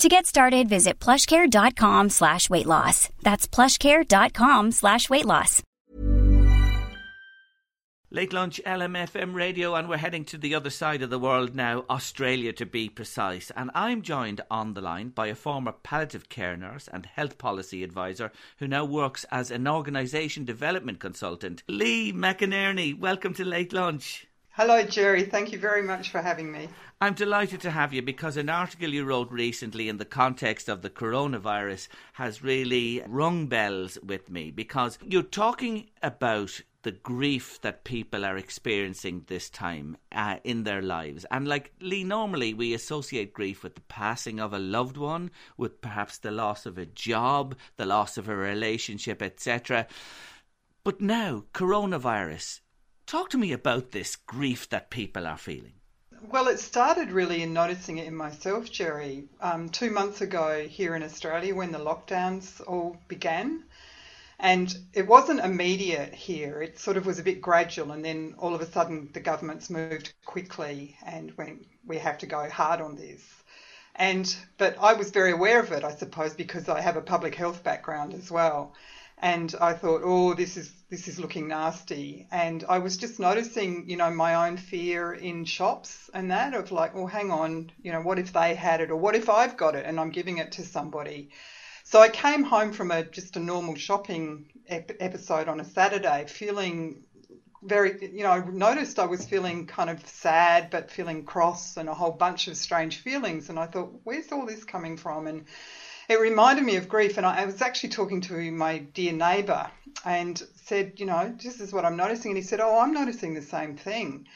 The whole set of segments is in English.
To get started, visit plushcare.com slash weight loss. That's plushcare.com slash weight loss. Late lunch LMFM radio, and we're heading to the other side of the world now, Australia to be precise. And I'm joined on the line by a former palliative care nurse and health policy advisor who now works as an organisation development consultant. Lee McInerney, welcome to Late Lunch. Hello, Jerry. Thank you very much for having me. I'm delighted to have you because an article you wrote recently in the context of the coronavirus has really rung bells with me because you're talking about the grief that people are experiencing this time uh, in their lives. And like Lee, normally we associate grief with the passing of a loved one, with perhaps the loss of a job, the loss of a relationship, etc. But now, coronavirus. Talk to me about this grief that people are feeling. Well, it started really in noticing it in myself, Jerry. Um, two months ago here in Australia, when the lockdowns all began, and it wasn't immediate here. It sort of was a bit gradual, and then all of a sudden the governments moved quickly and went, "We have to go hard on this." And but I was very aware of it, I suppose, because I have a public health background as well and I thought, oh, this is this is looking nasty. And I was just noticing, you know, my own fear in shops and that of like, well, hang on, you know, what if they had it, or what if I've got it and I'm giving it to somebody? So I came home from a just a normal shopping ep- episode on a Saturday, feeling very, you know, I noticed I was feeling kind of sad, but feeling cross and a whole bunch of strange feelings. And I thought, where's all this coming from? And it reminded me of grief. And I, I was actually talking to my dear neighbour and said, you know, this is what I'm noticing. And he said, oh, I'm noticing the same thing.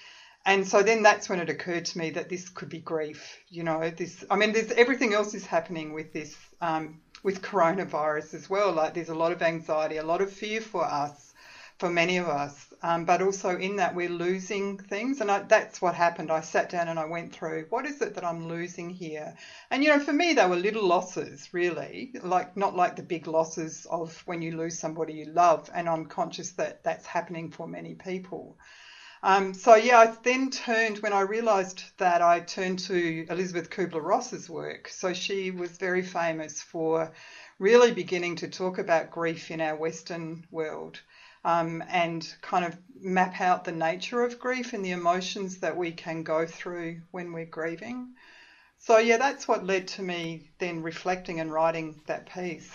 And so then that's when it occurred to me that this could be grief. You know, this, I mean, there's everything else is happening with this, um, with coronavirus as well. Like there's a lot of anxiety, a lot of fear for us for many of us. Um, but also in that we're losing things, and I, that's what happened. I sat down and I went through what is it that I'm losing here, and you know, for me they were little losses, really, like not like the big losses of when you lose somebody you love, and I'm conscious that that's happening for many people. Um, so yeah, I then turned when I realised that I turned to Elizabeth Kubler-Ross's work. So she was very famous for really beginning to talk about grief in our Western world um, and kind of map out the nature of grief and the emotions that we can go through when we're grieving. So, yeah, that's what led to me then reflecting and writing that piece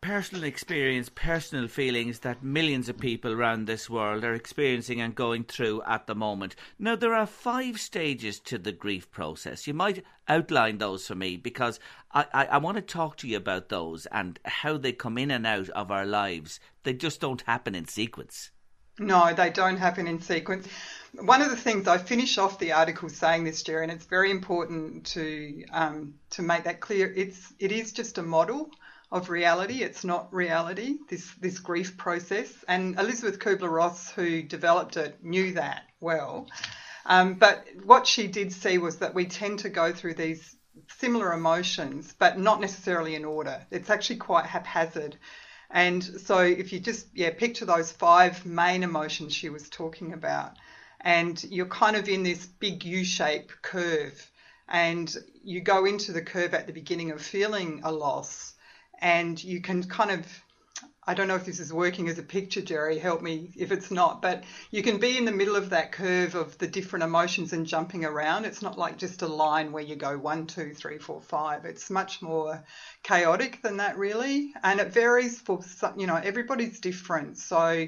personal experience, personal feelings that millions of people around this world are experiencing and going through at the moment. Now, there are five stages to the grief process. You might outline those for me because I, I, I want to talk to you about those and how they come in and out of our lives. They just don't happen in sequence. No, they don't happen in sequence. One of the things I finish off the article saying this, Jerry, and it's very important to um, to make that clear. It's it is just a model of reality. It's not reality, this, this grief process. And Elizabeth Kubler Ross, who developed it, knew that well. Um, but what she did see was that we tend to go through these similar emotions, but not necessarily in order. It's actually quite haphazard. And so if you just yeah picture those five main emotions she was talking about, and you're kind of in this big U-shape curve, and you go into the curve at the beginning of feeling a loss, and you can kind of I don't know if this is working as a picture, Jerry. Help me if it's not. But you can be in the middle of that curve of the different emotions and jumping around. It's not like just a line where you go one, two, three, four, five. It's much more chaotic than that, really. And it varies for, you know, everybody's different. So,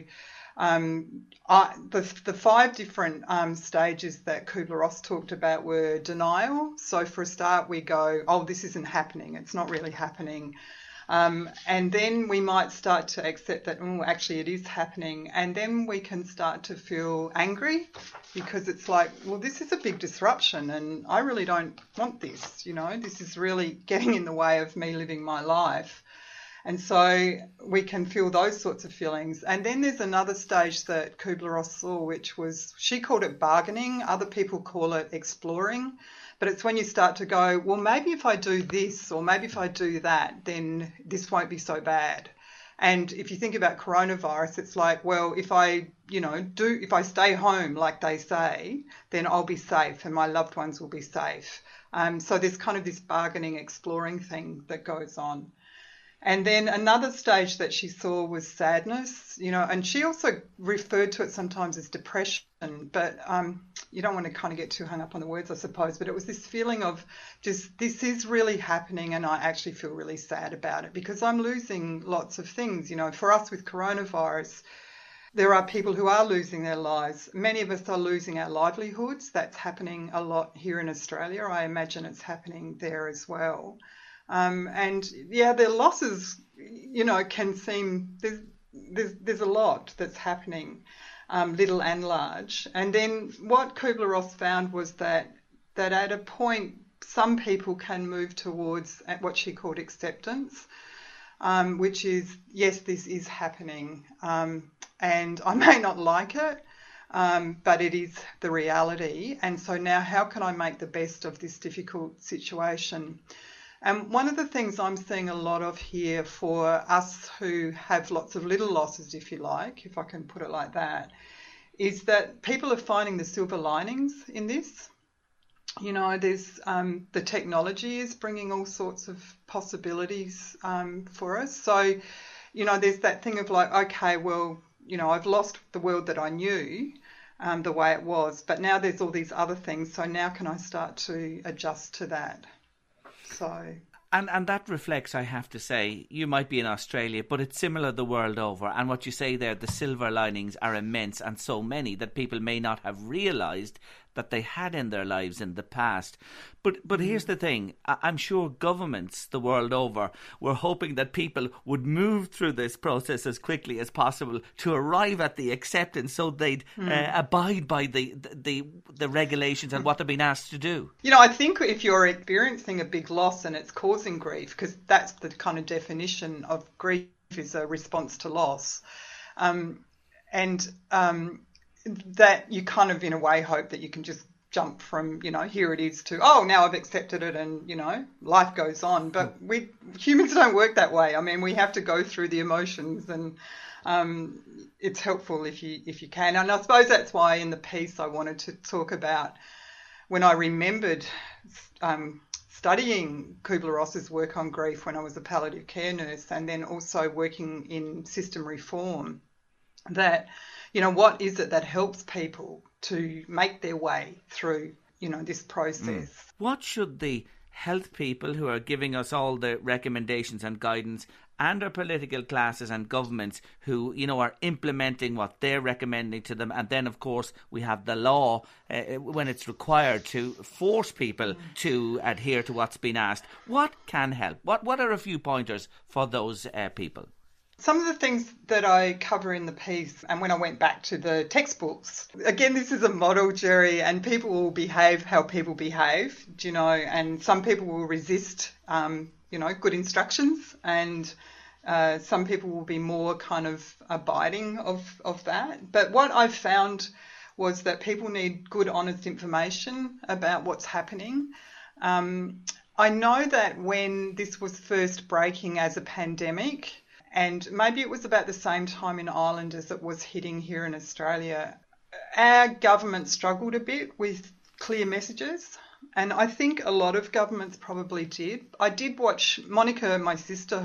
um, I, the, the five different um, stages that Kubler Ross talked about were denial. So, for a start, we go, oh, this isn't happening. It's not really happening. Um, and then we might start to accept that, oh, actually, it is happening. And then we can start to feel angry because it's like, well, this is a big disruption and I really don't want this. You know, this is really getting in the way of me living my life. And so we can feel those sorts of feelings. And then there's another stage that Kubler Ross saw, which was, she called it bargaining. Other people call it exploring. But it's when you start to go, well, maybe if I do this or maybe if I do that, then this won't be so bad. And if you think about coronavirus, it's like, well, if I, you know, do, if I stay home, like they say, then I'll be safe and my loved ones will be safe. Um, so there's kind of this bargaining, exploring thing that goes on. And then another stage that she saw was sadness, you know, and she also referred to it sometimes as depression, but um, you don't want to kind of get too hung up on the words, I suppose. But it was this feeling of just this is really happening, and I actually feel really sad about it because I'm losing lots of things, you know. For us with coronavirus, there are people who are losing their lives. Many of us are losing our livelihoods. That's happening a lot here in Australia. I imagine it's happening there as well. Um, and yeah, their losses, you know, can seem there's there's, there's a lot that's happening, um, little and large. And then what Kubler Ross found was that that at a point some people can move towards what she called acceptance, um, which is yes, this is happening, um, and I may not like it. Um, but it is the reality. And so now, how can I make the best of this difficult situation? And one of the things I'm seeing a lot of here for us who have lots of little losses, if you like, if I can put it like that, is that people are finding the silver linings in this. You know, there's um, the technology is bringing all sorts of possibilities um, for us. So, you know, there's that thing of like, okay, well, you know, I've lost the world that I knew. Um, the way it was, but now there's all these other things. So now can I start to adjust to that? So and and that reflects, I have to say, you might be in Australia, but it's similar the world over. And what you say there, the silver linings are immense and so many that people may not have realised that they had in their lives in the past. But but here's the thing: I'm sure governments the world over were hoping that people would move through this process as quickly as possible to arrive at the acceptance, so they'd mm. uh, abide by the, the the regulations and what they're being asked to do. You know, I think if you're experiencing a big loss and it's causing grief, because that's the kind of definition of grief is a response to loss. Um, and um, that you kind of in a way hope that you can just jump from you know here it is to oh now I've accepted it and you know life goes on. But we humans don't work that way. I mean we have to go through the emotions and um, it's helpful if you if you can. And I suppose that's why in the piece I wanted to talk about when I remembered um, studying Kubler Ross's work on grief when I was a palliative care nurse and then also working in system reform that you know, what is it that helps people to make their way through, you know, this process? Mm. What should the health people who are giving us all the recommendations and guidance and our political classes and governments who you know are implementing what they're recommending to them? And then of course we have the law uh, when it's required to force people to adhere to what's been asked. What can help? What what are a few pointers for those uh, people some of the things that I cover in the piece, and when I went back to the textbooks, again, this is a model, Jerry, and people will behave how people behave, you know, and some people will resist, um, you know, good instructions, and uh, some people will be more kind of abiding of, of that. But what I've found was that people need good, honest information about what's happening. Um, I know that when this was first breaking as a pandemic, and maybe it was about the same time in Ireland as it was hitting here in Australia. Our government struggled a bit with clear messages, and I think a lot of governments probably did. I did watch Monica, my sister,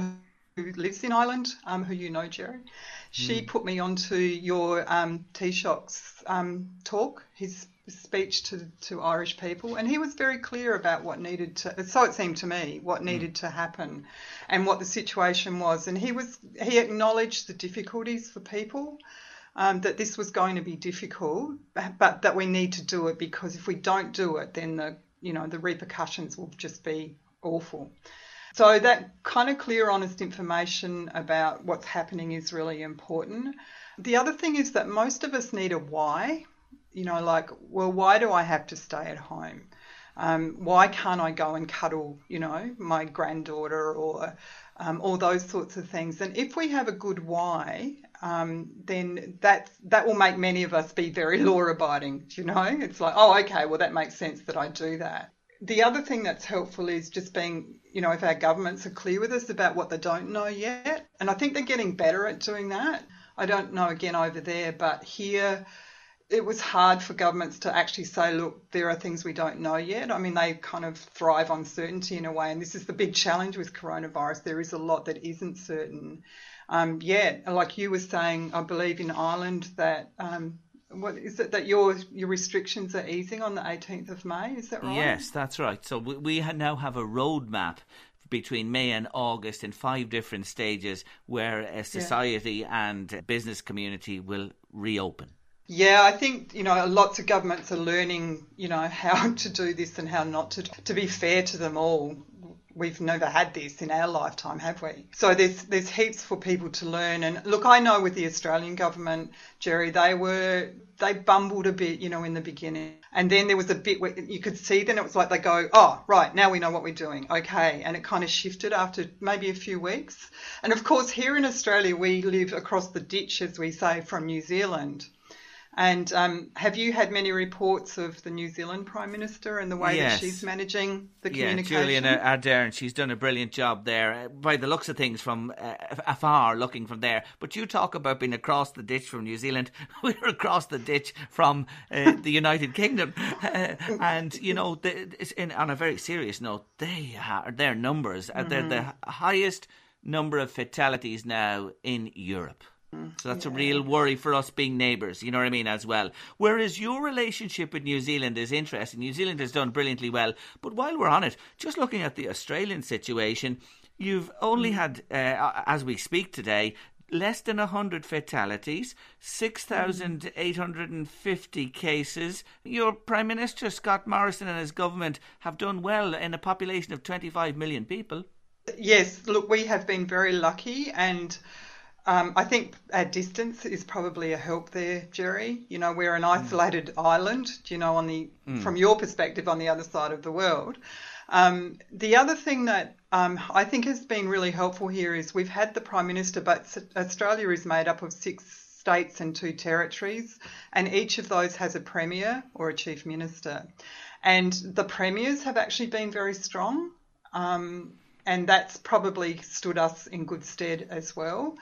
who lives in Ireland, um, who you know, Jerry, she mm. put me onto your um, Taoiseach's um, talk, his speech to, to Irish people, and he was very clear about what needed to, so it seemed to me, what hmm. needed mm. to happen and what the situation was. And he was, he acknowledged the difficulties for people. Um, that this was going to be difficult, but that we need to do it because if we don't do it, then the you know the repercussions will just be awful. So that kind of clear, honest information about what's happening is really important. The other thing is that most of us need a why. You know, like, well, why do I have to stay at home? Um, why can't I go and cuddle, you know, my granddaughter or um, all those sorts of things? And if we have a good why, um, then that that will make many of us be very law abiding. You know, it's like, oh, okay, well, that makes sense that I do that. The other thing that's helpful is just being you know, if our governments are clear with us about what they don't know yet. And I think they're getting better at doing that. I don't know again over there, but here it was hard for governments to actually say, look, there are things we don't know yet. I mean, they kind of thrive on certainty in a way, and this is the big challenge with coronavirus. There is a lot that isn't certain um, yet. Like you were saying, I believe in Ireland that um, what is it that your your restrictions are easing on the 18th of May? Is that right? Yes, that's right. So we, we now have a roadmap between May and August in five different stages where a society yeah. and business community will reopen. Yeah, I think you know lots of governments are learning, you know, how to do this and how not to. To be fair to them all, we've never had this in our lifetime, have we? So there's there's heaps for people to learn. And look, I know with the Australian government, Jerry, they were they bumbled a bit, you know, in the beginning. And then there was a bit where you could see then it was like they go, oh, right, now we know what we're doing. Okay. And it kind of shifted after maybe a few weeks. And of course, here in Australia, we live across the ditch, as we say, from New Zealand. And um, have you had many reports of the New Zealand Prime Minister and the way yes. that she's managing the communication? Yeah, Jacinda Ardern, she's done a brilliant job there, uh, by the looks of things from uh, afar, looking from there. But you talk about being across the ditch from New Zealand. We're across the ditch from uh, the United Kingdom, uh, and you know, the, in, on a very serious note, they are their numbers. Mm-hmm. They're the mm-hmm. highest number of fatalities now in Europe. So that's yeah. a real worry for us being neighbours, you know what I mean, as well. Whereas your relationship with New Zealand is interesting. New Zealand has done brilliantly well. But while we're on it, just looking at the Australian situation, you've only mm. had, uh, as we speak today, less than 100 fatalities, 6,850 cases. Your Prime Minister, Scott Morrison, and his government have done well in a population of 25 million people. Yes, look, we have been very lucky and um, I think our distance is probably a help there, Jerry. You know, we're an isolated mm. island, you know, on the mm. from your perspective on the other side of the world. Um, the other thing that um, I think has been really helpful here is we've had the Prime Minister, but Australia is made up of six states and two territories, and each of those has a Premier or a Chief Minister. And the Premiers have actually been very strong, um, and that's probably stood us in good stead as well.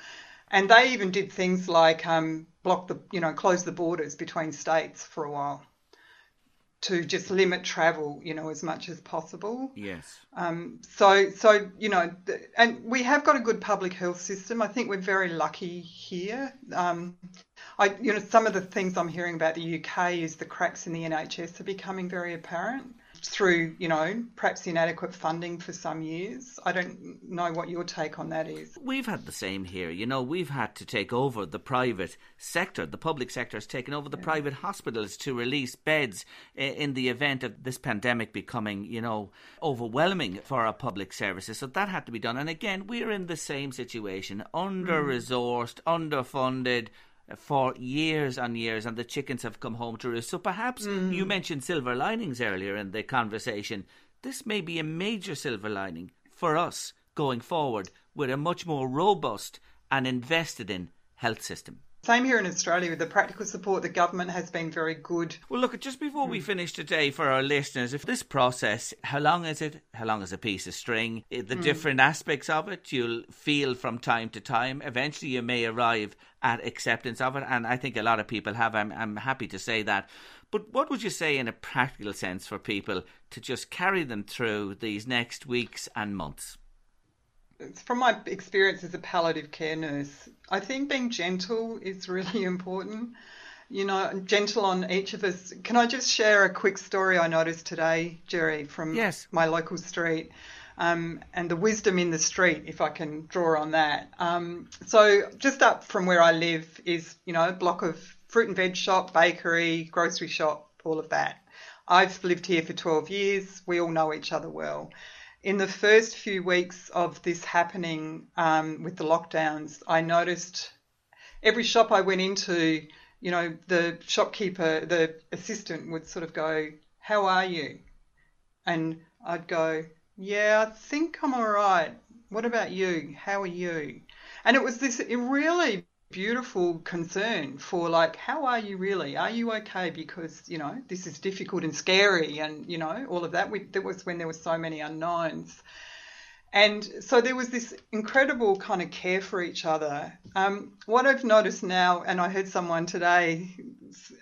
And they even did things like um, block the, you know, close the borders between states for a while to just limit travel, you know, as much as possible. Yes. Um, so, so you know, and we have got a good public health system. I think we're very lucky here. Um, I, you know, some of the things I'm hearing about the UK is the cracks in the NHS are becoming very apparent through, you know, perhaps inadequate funding for some years. I don't know what your take on that is. We've had the same here. You know, we've had to take over the private sector. The public sector has taken over the yeah. private hospitals to release beds in the event of this pandemic becoming, you know, overwhelming for our public services. So that had to be done. And again, we're in the same situation under resourced, mm. underfunded for years and years, and the chickens have come home to roost. So perhaps mm. you mentioned silver linings earlier in the conversation. This may be a major silver lining for us going forward with a much more robust and invested in health system. Same here in Australia with the practical support. The government has been very good. Well, look, at just before we hmm. finish today for our listeners, if this process, how long is it? How long is a piece of string? The mm. different aspects of it you'll feel from time to time. Eventually, you may arrive at acceptance of it, and I think a lot of people have. I'm, I'm happy to say that. But what would you say in a practical sense for people to just carry them through these next weeks and months? From my experience as a palliative care nurse, I think being gentle is really important. You know, gentle on each of us. Can I just share a quick story I noticed today, Jerry, from yes. my local street? Um, and the wisdom in the street, if I can draw on that. Um, so just up from where I live is, you know, a block of fruit and veg shop, bakery, grocery shop, all of that. I've lived here for 12 years. We all know each other well. In the first few weeks of this happening um, with the lockdowns, I noticed every shop I went into, you know, the shopkeeper, the assistant would sort of go, How are you? And I'd go, Yeah, I think I'm all right. What about you? How are you? And it was this really beautiful concern for like how are you really? Are you okay? Because you know this is difficult and scary and you know all of that. We, that was when there were so many unknowns. And so there was this incredible kind of care for each other. Um, what i've noticed now and i heard someone today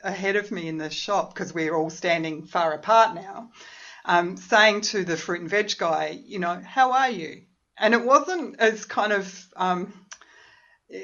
ahead of me in the shop because we're all standing far apart now um, saying to the fruit and veg guy you know how are you? And it wasn't as kind of um,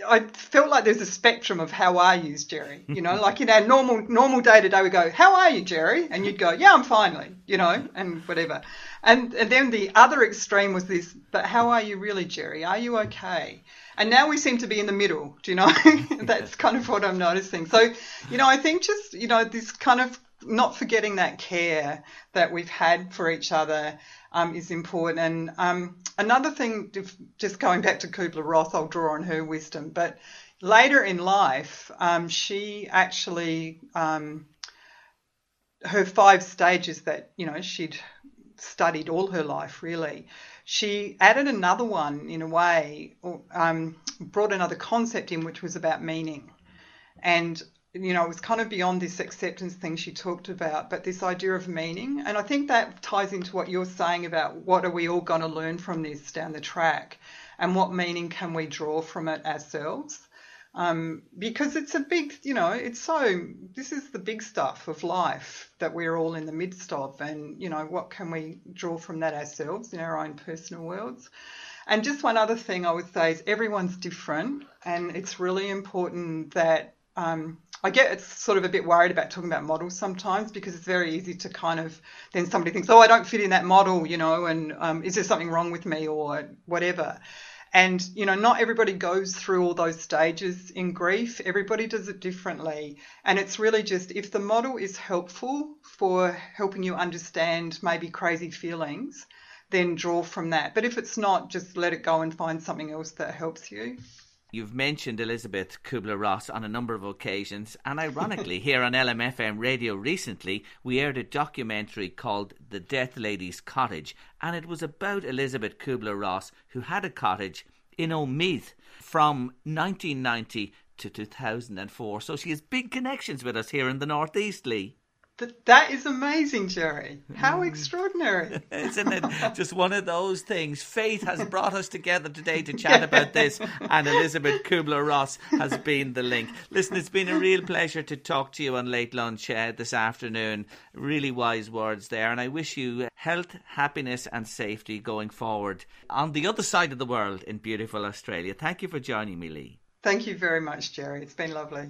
I felt like there's a spectrum of how are you, Jerry. You know, like in our normal normal day to day, we go, "How are you, Jerry?" And you'd go, "Yeah, I'm finely," you know, and whatever. And, and then the other extreme was this, "But how are you really, Jerry? Are you okay?" And now we seem to be in the middle. Do you know? That's kind of what I'm noticing. So, you know, I think just you know this kind of not forgetting that care that we've had for each other um, is important. And um, another thing, just going back to Kubler Ross, I'll draw on her wisdom, but later in life, um, she actually, um, her five stages that, you know, she'd studied all her life really, she added another one in a way, um, brought another concept in, which was about meaning. And you know, it was kind of beyond this acceptance thing she talked about, but this idea of meaning. And I think that ties into what you're saying about what are we all going to learn from this down the track and what meaning can we draw from it ourselves. Um, because it's a big, you know, it's so, this is the big stuff of life that we're all in the midst of. And, you know, what can we draw from that ourselves in our own personal worlds? And just one other thing I would say is everyone's different, and it's really important that um, I get it's sort of a bit worried about talking about models sometimes because it's very easy to kind of then somebody thinks, oh, I don't fit in that model, you know, and um, is there something wrong with me or whatever. And, you know, not everybody goes through all those stages in grief. Everybody does it differently. And it's really just if the model is helpful for helping you understand maybe crazy feelings, then draw from that. But if it's not, just let it go and find something else that helps you. You've mentioned Elizabeth Kubler Ross on a number of occasions, and ironically, here on LMFM radio recently, we aired a documentary called The Death Lady's Cottage, and it was about Elizabeth Kubler Ross, who had a cottage in Omeath from 1990 to 2004. So she has big connections with us here in the Northeast, Lee. That, that is amazing, Jerry. How mm. extraordinary. Isn't it just one of those things? Faith has brought us together today to chat about this, and Elizabeth Kubler Ross has been the link. Listen, it's been a real pleasure to talk to you on Late Lunch uh, this afternoon. Really wise words there, and I wish you health, happiness, and safety going forward on the other side of the world in beautiful Australia. Thank you for joining me, Lee. Thank you very much, Jerry. It's been lovely.